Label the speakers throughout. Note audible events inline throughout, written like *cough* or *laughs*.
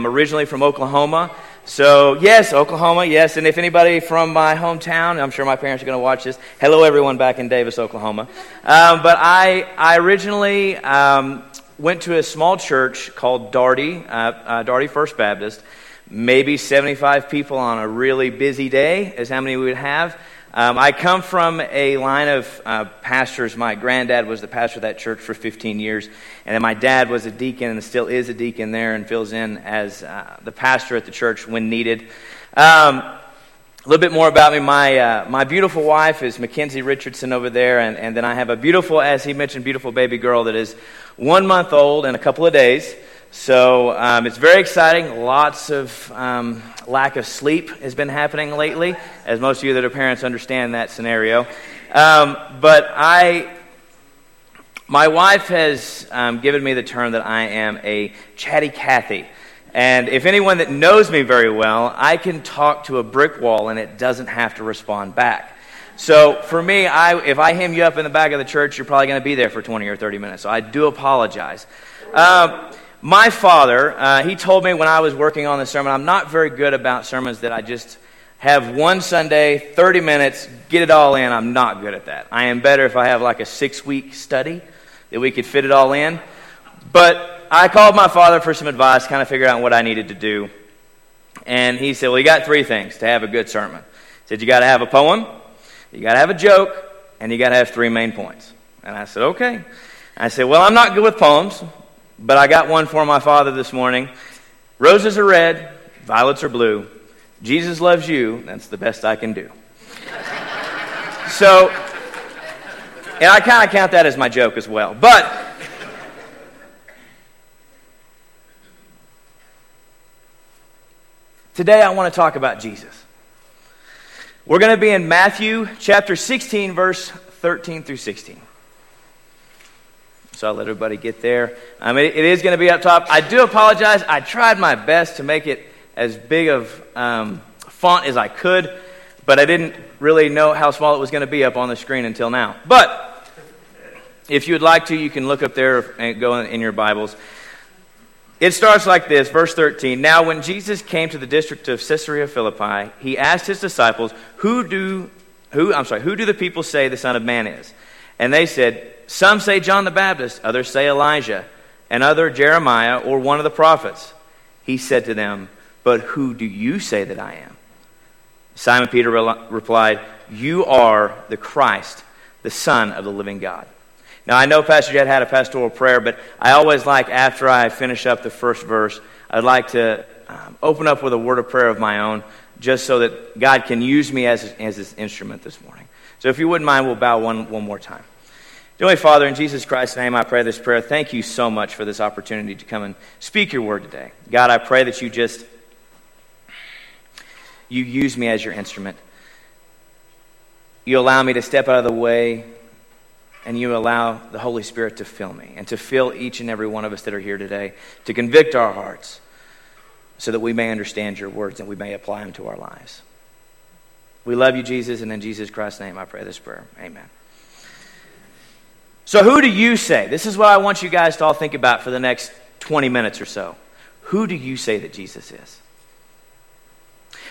Speaker 1: am originally from Oklahoma. So, yes, Oklahoma, yes. And if anybody from my hometown, I'm sure my parents are going to watch this. Hello, everyone back in Davis, Oklahoma. Um, but I, I originally um, went to a small church called Darty, uh, uh, Darty First Baptist. Maybe 75 people on a really busy day is how many we would have. Um, I come from a line of uh, pastors. My granddad was the pastor of that church for 15 years, and then my dad was a deacon and still is a deacon there and fills in as uh, the pastor at the church when needed. Um, a little bit more about me. My, uh, my beautiful wife is Mackenzie Richardson over there, and, and then I have a beautiful, as he mentioned, beautiful baby girl that is one month old in a couple of days. So um, it's very exciting. Lots of um, lack of sleep has been happening lately, as most of you that are parents understand that scenario. Um, but I, my wife has um, given me the term that I am a chatty Cathy. And if anyone that knows me very well, I can talk to a brick wall and it doesn't have to respond back. So for me, I, if I hem you up in the back of the church, you're probably going to be there for 20 or 30 minutes. So I do apologize. Um, my father, uh, he told me when I was working on the sermon, I'm not very good about sermons that I just have one Sunday, 30 minutes, get it all in. I'm not good at that. I am better if I have like a six week study that we could fit it all in. But I called my father for some advice, kind of figure out what I needed to do. And he said, Well, you got three things to have a good sermon. He said, You got to have a poem, you got to have a joke, and you got to have three main points. And I said, Okay. I said, Well, I'm not good with poems, but I got one for my father this morning. Roses are red, violets are blue. Jesus loves you. That's the best I can do. *laughs* so, and I kind of count that as my joke as well. But, today I want to talk about Jesus. We're going to be in Matthew chapter 16, verse 13 through 16. So I'll let everybody get there. Um, it, it is going to be up top. I do apologize. I tried my best to make it as big of um, font as I could, but I didn't really know how small it was going to be up on the screen until now. But if you would like to, you can look up there and go in, your Bibles. It starts like this, verse 13. Now, when Jesus came to the district of Caesarea Philippi, he asked his disciples, "Who do, who? I'm sorry, who do the people say the Son of Man is?" And they said, some say John the Baptist, others say Elijah, and other Jeremiah or one of the prophets. He said to them, But who do you say that I am? Simon Peter re- replied, You are the Christ, the Son of the living God. Now, I know Pastor Jed had a pastoral prayer, but I always like, after I finish up the first verse, I'd like to um, open up with a word of prayer of my own, just so that God can use me as, as his instrument this morning. So, if you wouldn't mind, we'll bow one, one more time. Dear Father, in Jesus Christ's name, I pray this prayer. Thank you so much for this opportunity to come and speak your word today. God, I pray that you just you use me as your instrument. You allow me to step out of the way, and you allow the Holy Spirit to fill me and to fill each and every one of us that are here today, to convict our hearts so that we may understand your words and we may apply them to our lives. We love you, Jesus, and in Jesus Christ's name I pray this prayer. Amen. So, who do you say? This is what I want you guys to all think about for the next 20 minutes or so. Who do you say that Jesus is?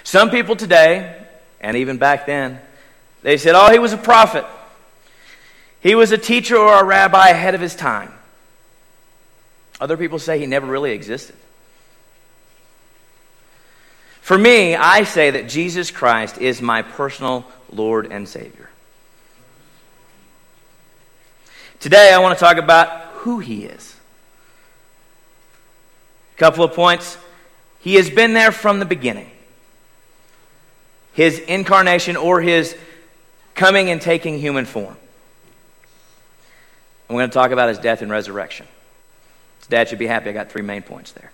Speaker 1: Some people today, and even back then, they said, oh, he was a prophet. He was a teacher or a rabbi ahead of his time. Other people say he never really existed. For me, I say that Jesus Christ is my personal Lord and Savior. Today, I want to talk about who he is. A couple of points. He has been there from the beginning. His incarnation or his coming and taking human form. I'm going to talk about his death and resurrection. His dad should be happy. I got three main points there.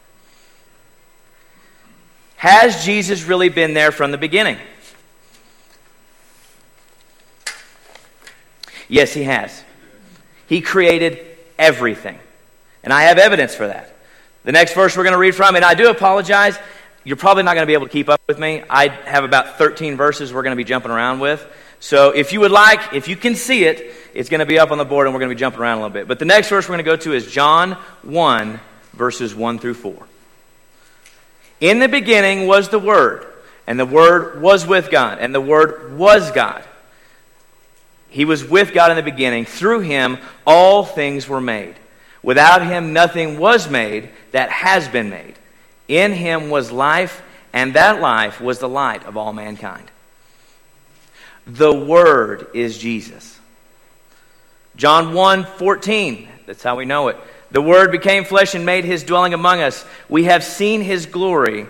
Speaker 1: Has Jesus really been there from the beginning? Yes, he has. He created everything. And I have evidence for that. The next verse we're going to read from, and I do apologize, you're probably not going to be able to keep up with me. I have about 13 verses we're going to be jumping around with. So if you would like, if you can see it, it's going to be up on the board and we're going to be jumping around a little bit. But the next verse we're going to go to is John 1, verses 1 through 4. In the beginning was the Word, and the Word was with God, and the Word was God. He was with God in the beginning. Through him, all things were made. Without him, nothing was made that has been made. In him was life, and that life was the light of all mankind. The Word is Jesus. John 1 14, that's how we know it. The Word became flesh and made his dwelling among us. We have seen his glory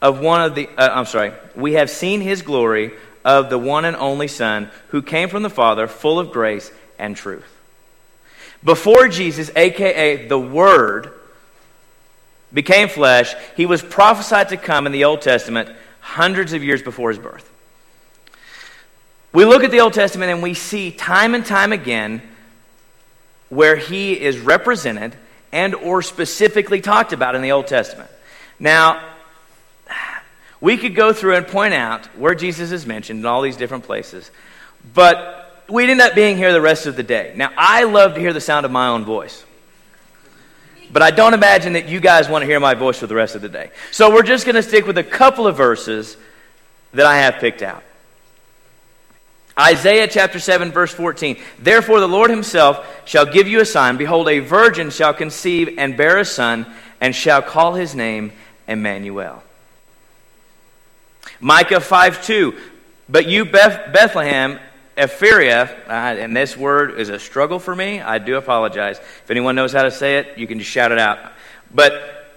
Speaker 1: of one of the, uh, I'm sorry, we have seen his glory of the one and only Son who came from the Father, full of grace and truth. Before Jesus, aka the Word, became flesh, he was prophesied to come in the Old Testament hundreds of years before his birth. We look at the Old Testament and we see time and time again where he is represented and or specifically talked about in the Old Testament. Now, we could go through and point out where Jesus is mentioned in all these different places, but we'd end up being here the rest of the day. Now, I love to hear the sound of my own voice. But I don't imagine that you guys want to hear my voice for the rest of the day. So we're just going to stick with a couple of verses that I have picked out. Isaiah chapter 7, verse 14. Therefore, the Lord himself shall give you a sign. Behold, a virgin shall conceive and bear a son, and shall call his name Emmanuel. Micah 5 2. But you, Beth- Bethlehem, Ephraim, uh, and this word is a struggle for me. I do apologize. If anyone knows how to say it, you can just shout it out. But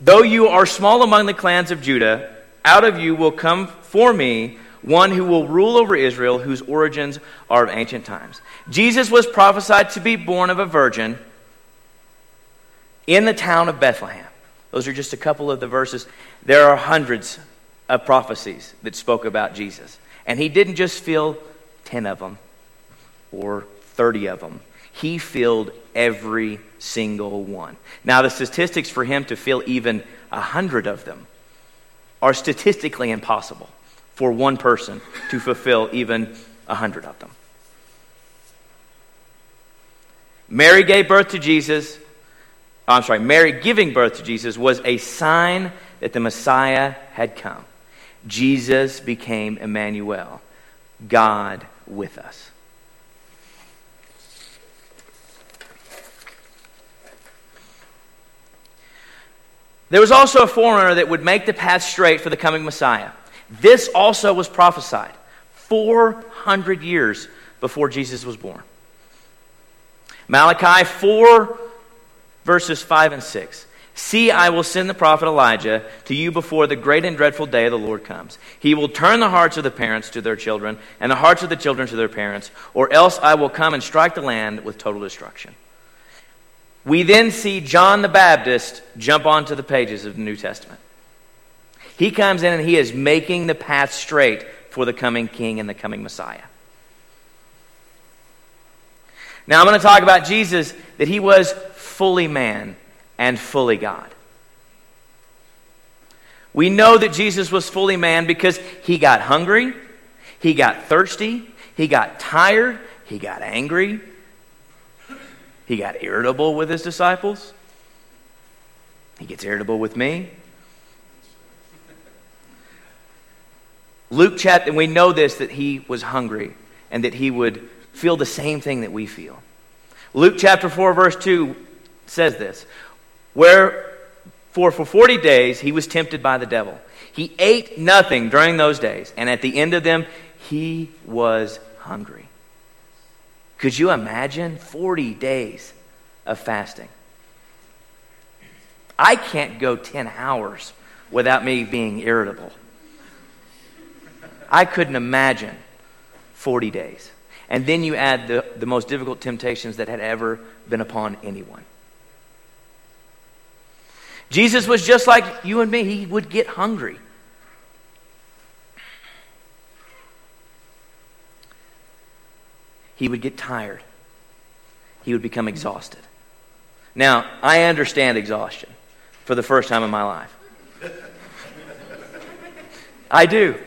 Speaker 1: though you are small among the clans of Judah, out of you will come for me one who will rule over Israel, whose origins are of ancient times. Jesus was prophesied to be born of a virgin in the town of Bethlehem. Those are just a couple of the verses. There are hundreds of prophecies that spoke about Jesus. And he didn't just fill 10 of them or 30 of them. He filled every single one. Now, the statistics for him to fill even 100 of them are statistically impossible for one person to fulfill even a hundred of them. Mary gave birth to Jesus. Oh, I'm sorry, Mary giving birth to Jesus was a sign that the Messiah had come. Jesus became Emmanuel, God with us. There was also a forerunner that would make the path straight for the coming Messiah. This also was prophesied 400 years before Jesus was born. Malachi 4, verses 5 and 6. See, I will send the prophet Elijah to you before the great and dreadful day of the Lord comes. He will turn the hearts of the parents to their children, and the hearts of the children to their parents, or else I will come and strike the land with total destruction. We then see John the Baptist jump onto the pages of the New Testament. He comes in and he is making the path straight for the coming king and the coming Messiah. Now, I'm going to talk about Jesus, that he was fully man and fully God. We know that Jesus was fully man because he got hungry, he got thirsty, he got tired, he got angry, he got irritable with his disciples, he gets irritable with me. Luke chapter, and we know this that he was hungry and that he would feel the same thing that we feel. Luke chapter 4, verse 2 says this Where for for 40 days he was tempted by the devil. He ate nothing during those days, and at the end of them, he was hungry. Could you imagine 40 days of fasting? I can't go 10 hours without me being irritable. I couldn't imagine 40 days. And then you add the, the most difficult temptations that had ever been upon anyone. Jesus was just like you and me, he would get hungry. He would get tired. He would become exhausted. Now, I understand exhaustion for the first time in my life. *laughs* I do.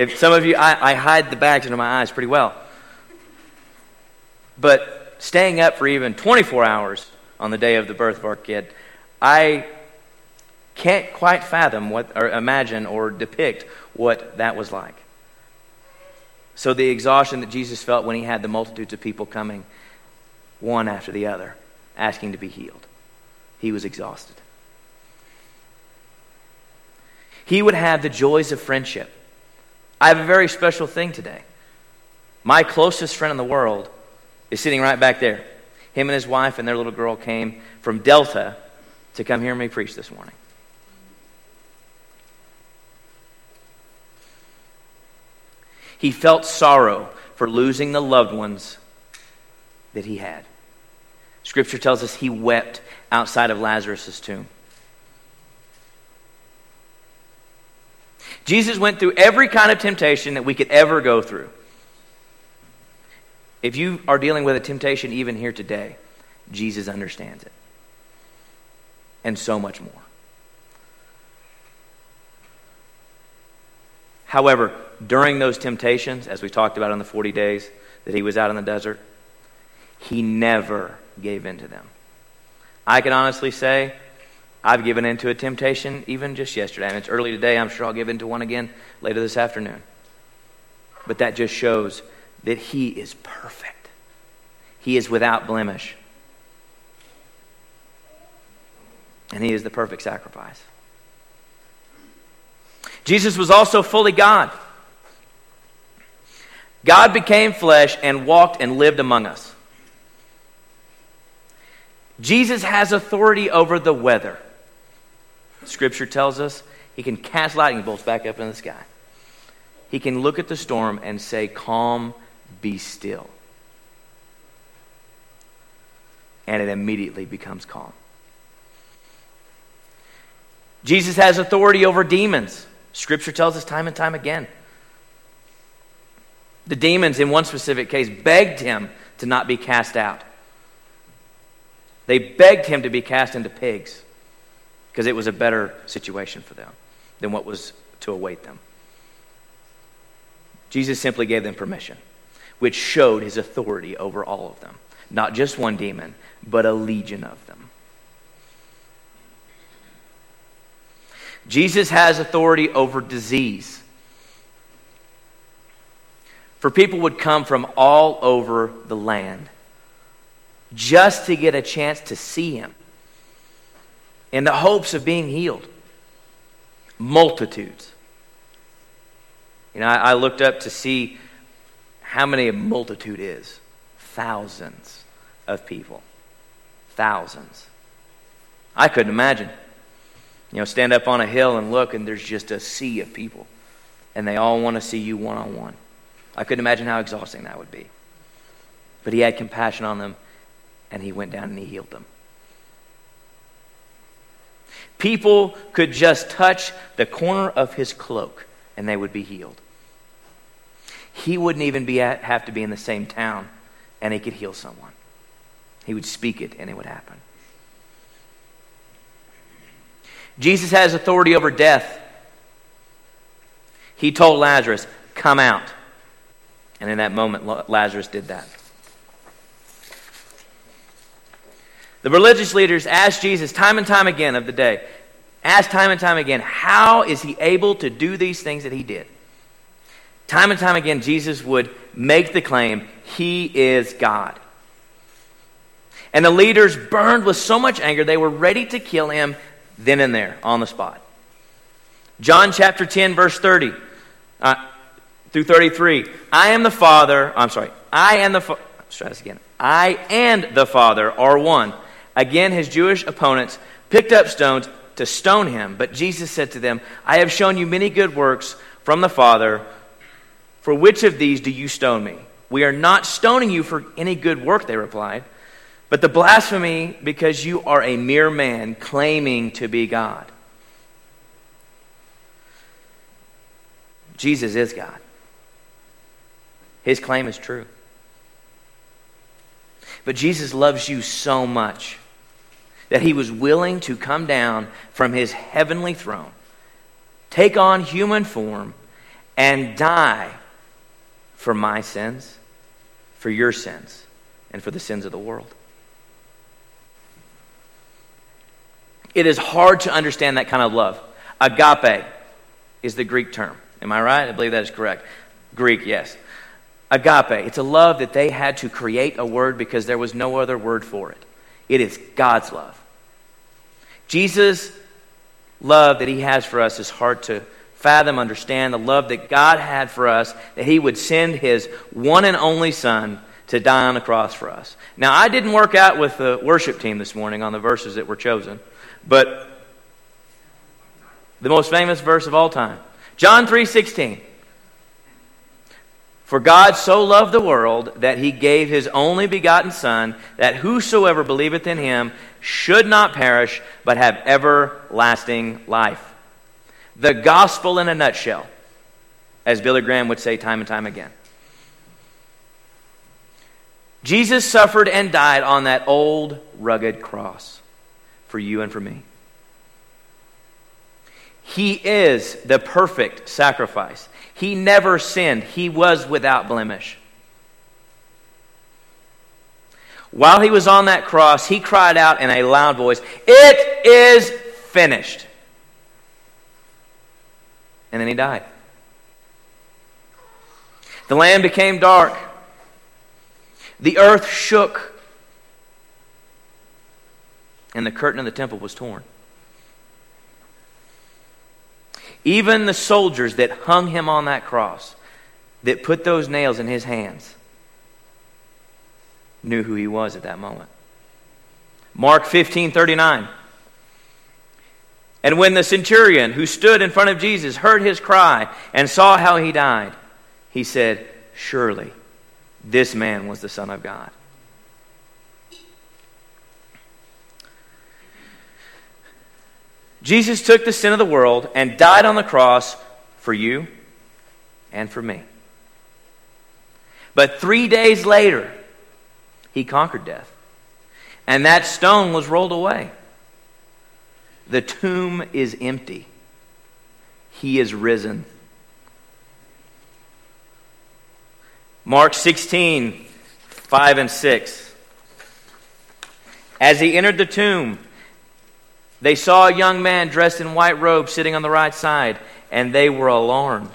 Speaker 1: If some of you, I, I hide the bags under my eyes pretty well. But staying up for even 24 hours on the day of the birth of our kid, I can't quite fathom what, or imagine or depict what that was like. So, the exhaustion that Jesus felt when he had the multitudes of people coming, one after the other, asking to be healed, he was exhausted. He would have the joys of friendship. I have a very special thing today. My closest friend in the world is sitting right back there. Him and his wife and their little girl came from Delta to come hear me preach this morning. He felt sorrow for losing the loved ones that he had. Scripture tells us he wept outside of Lazarus' tomb. Jesus went through every kind of temptation that we could ever go through. If you are dealing with a temptation even here today, Jesus understands it. And so much more. However, during those temptations, as we talked about in the 40 days that he was out in the desert, he never gave in to them. I can honestly say I've given in to a temptation even just yesterday. and it's early today. I'm sure I'll give in to one again later this afternoon. But that just shows that he is perfect, he is without blemish. And he is the perfect sacrifice. Jesus was also fully God. God became flesh and walked and lived among us. Jesus has authority over the weather. Scripture tells us he can cast lightning bolts back up in the sky. He can look at the storm and say, Calm, be still. And it immediately becomes calm. Jesus has authority over demons. Scripture tells us time and time again. The demons, in one specific case, begged him to not be cast out. They begged him to be cast into pigs because it was a better situation for them than what was to await them. Jesus simply gave them permission, which showed his authority over all of them. Not just one demon, but a legion of them. Jesus has authority over disease. For people would come from all over the land just to get a chance to see him in the hopes of being healed. Multitudes. You know, I, I looked up to see how many a multitude is. Thousands of people. Thousands. I couldn't imagine. You know, stand up on a hill and look, and there's just a sea of people. And they all want to see you one on one. I couldn't imagine how exhausting that would be. But he had compassion on them, and he went down and he healed them. People could just touch the corner of his cloak, and they would be healed. He wouldn't even be at, have to be in the same town, and he could heal someone. He would speak it, and it would happen. Jesus has authority over death. He told Lazarus, Come out. And in that moment, Lazarus did that. The religious leaders asked Jesus time and time again of the day, asked time and time again, how is he able to do these things that he did? Time and time again, Jesus would make the claim, He is God. And the leaders burned with so much anger, they were ready to kill him then and there, on the spot. John chapter 10, verse 30 uh, through 33. I am the Father, I'm sorry, I am the Father, let's try this again. I and the Father are one. Again, his Jewish opponents picked up stones to stone him, but Jesus said to them, I have shown you many good works from the Father. For which of these do you stone me? We are not stoning you for any good work, they replied. But the blasphemy because you are a mere man claiming to be God. Jesus is God. His claim is true. But Jesus loves you so much that he was willing to come down from his heavenly throne, take on human form, and die for my sins, for your sins, and for the sins of the world. It is hard to understand that kind of love. Agape is the Greek term. Am I right? I believe that is correct. Greek, yes. Agape. It's a love that they had to create a word because there was no other word for it. It is God's love. Jesus' love that he has for us is hard to fathom, understand. The love that God had for us, that he would send his one and only Son to die on the cross for us. Now, I didn't work out with the worship team this morning on the verses that were chosen, but the most famous verse of all time, John 3:16. For God so loved the world that he gave his only begotten Son, that whosoever believeth in him should not perish, but have everlasting life. The gospel in a nutshell, as Billy Graham would say time and time again. Jesus suffered and died on that old, rugged cross for you and for me. He is the perfect sacrifice. He never sinned, he was without blemish. While he was on that cross, he cried out in a loud voice, It is finished. And then he died. The land became dark. The earth shook. And the curtain of the temple was torn. Even the soldiers that hung him on that cross, that put those nails in his hands, knew who he was at that moment. Mark 15 39. And when the centurion who stood in front of Jesus heard his cry and saw how he died, he said, Surely this man was the Son of God. Jesus took the sin of the world and died on the cross for you and for me. But three days later, he conquered death. And that stone was rolled away. The tomb is empty. He is risen. Mark 16, 5 and 6. As he entered the tomb, they saw a young man dressed in white robes sitting on the right side, and they were alarmed.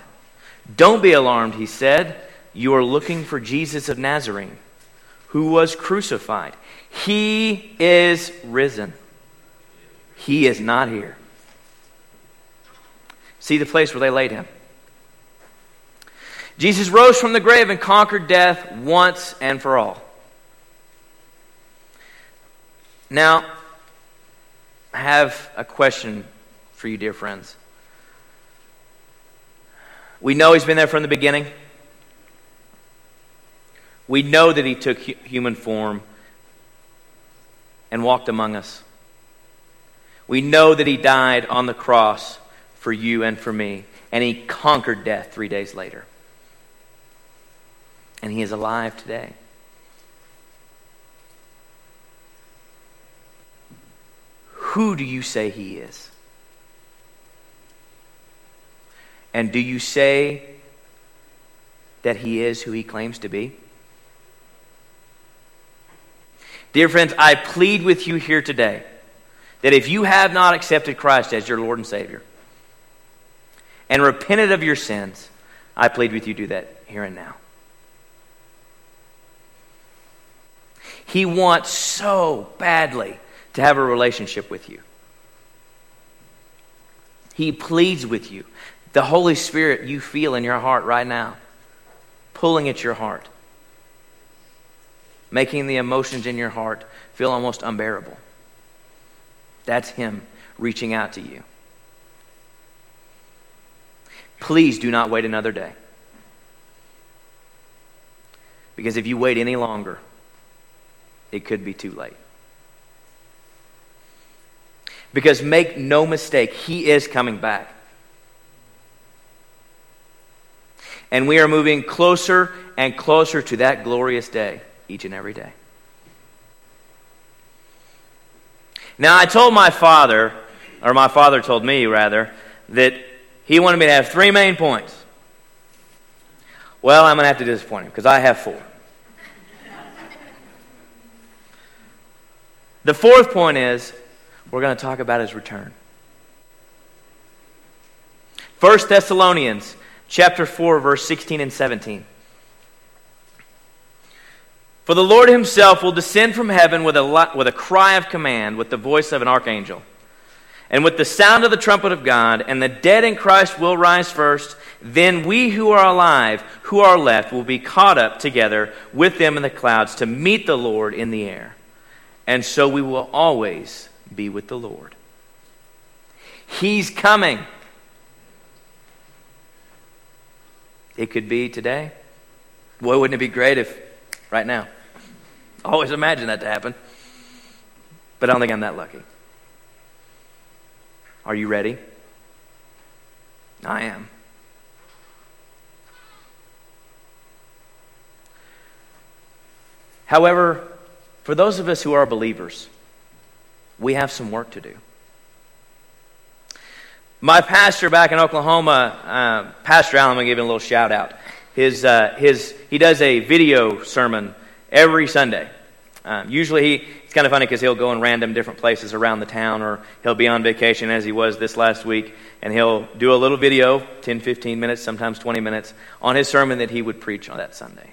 Speaker 1: Don't be alarmed, he said. You are looking for Jesus of Nazareth, who was crucified. He is risen. He is not here. See the place where they laid him. Jesus rose from the grave and conquered death once and for all. Now, I have a question for you, dear friends. We know he's been there from the beginning. We know that he took human form and walked among us. We know that he died on the cross for you and for me, and he conquered death three days later. And he is alive today. Who do you say he is? And do you say that he is who he claims to be? Dear friends, I plead with you here today that if you have not accepted Christ as your Lord and Savior and repented of your sins, I plead with you do that here and now. He wants so badly to have a relationship with you. He pleads with you. The Holy Spirit you feel in your heart right now, pulling at your heart, making the emotions in your heart feel almost unbearable. That's Him reaching out to you. Please do not wait another day. Because if you wait any longer, it could be too late. Because make no mistake, He is coming back. And we are moving closer and closer to that glorious day each and every day. Now, I told my father, or my father told me rather, that he wanted me to have three main points. Well, I'm going to have to disappoint him because I have four. the fourth point is we're going to talk about his return. 1 Thessalonians chapter 4 verse 16 and 17. For the Lord himself will descend from heaven with a, with a cry of command, with the voice of an archangel, and with the sound of the trumpet of God, and the dead in Christ will rise first. Then we who are alive, who are left, will be caught up together with them in the clouds to meet the Lord in the air. And so we will always be with the Lord. He's coming. It could be today. Boy, wouldn't it be great if right now? I always imagine that to happen. But I don't think I'm that lucky. Are you ready? I am. However, for those of us who are believers, we have some work to do. My pastor back in Oklahoma, uh, Pastor Allen, I'm going to give him a little shout out. His, uh, his, he does a video sermon every Sunday. Um, usually he, it's kind of funny because he'll go in random different places around the town or he'll be on vacation as he was this last week and he'll do a little video, 10, 15 minutes, sometimes 20 minutes, on his sermon that he would preach on that Sunday.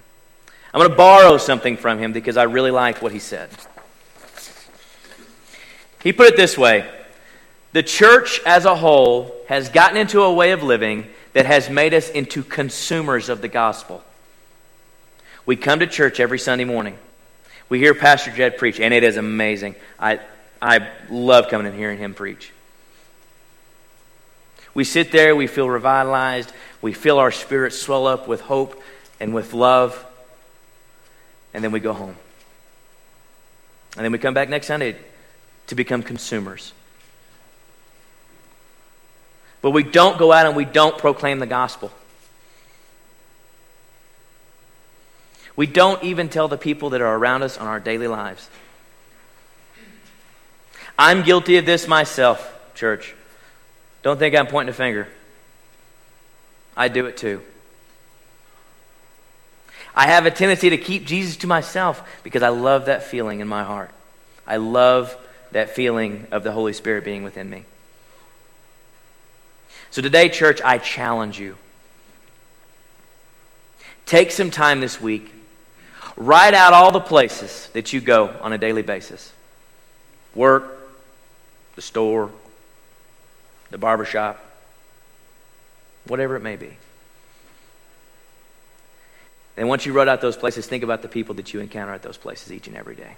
Speaker 1: I'm going to borrow something from him because I really like what he said. He put it this way The church as a whole has gotten into a way of living that has made us into consumers of the gospel. We come to church every Sunday morning. We hear Pastor Jed preach, and it is amazing. I, I love coming and hearing him preach. We sit there, we feel revitalized, we feel our spirits swell up with hope and with love, and then we go home. And then we come back next Sunday to become consumers. But we don't go out and we don't proclaim the gospel. We don't even tell the people that are around us on our daily lives. I'm guilty of this myself, church. Don't think I'm pointing a finger. I do it too. I have a tendency to keep Jesus to myself because I love that feeling in my heart. I love that feeling of the Holy Spirit being within me. So today, church, I challenge you. Take some time this week Write out all the places that you go on a daily basis work, the store, the barbershop, whatever it may be. And once you wrote out those places, think about the people that you encounter at those places each and every day.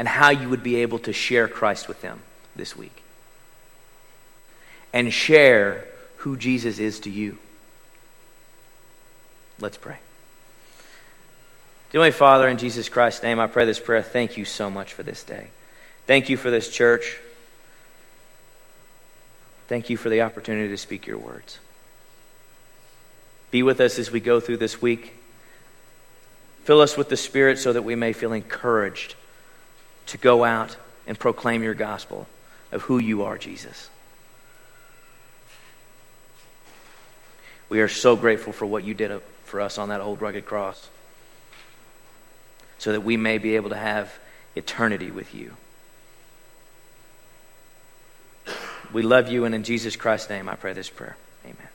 Speaker 1: And how you would be able to share Christ with them this week and share who Jesus is to you. Let's pray. Dear Father, in Jesus Christ's name, I pray this prayer. Thank you so much for this day. Thank you for this church. Thank you for the opportunity to speak your words. Be with us as we go through this week. Fill us with the Spirit so that we may feel encouraged to go out and proclaim your gospel of who you are, Jesus. We are so grateful for what you did for us on that old rugged cross so that we may be able to have eternity with you. We love you, and in Jesus Christ's name I pray this prayer. Amen.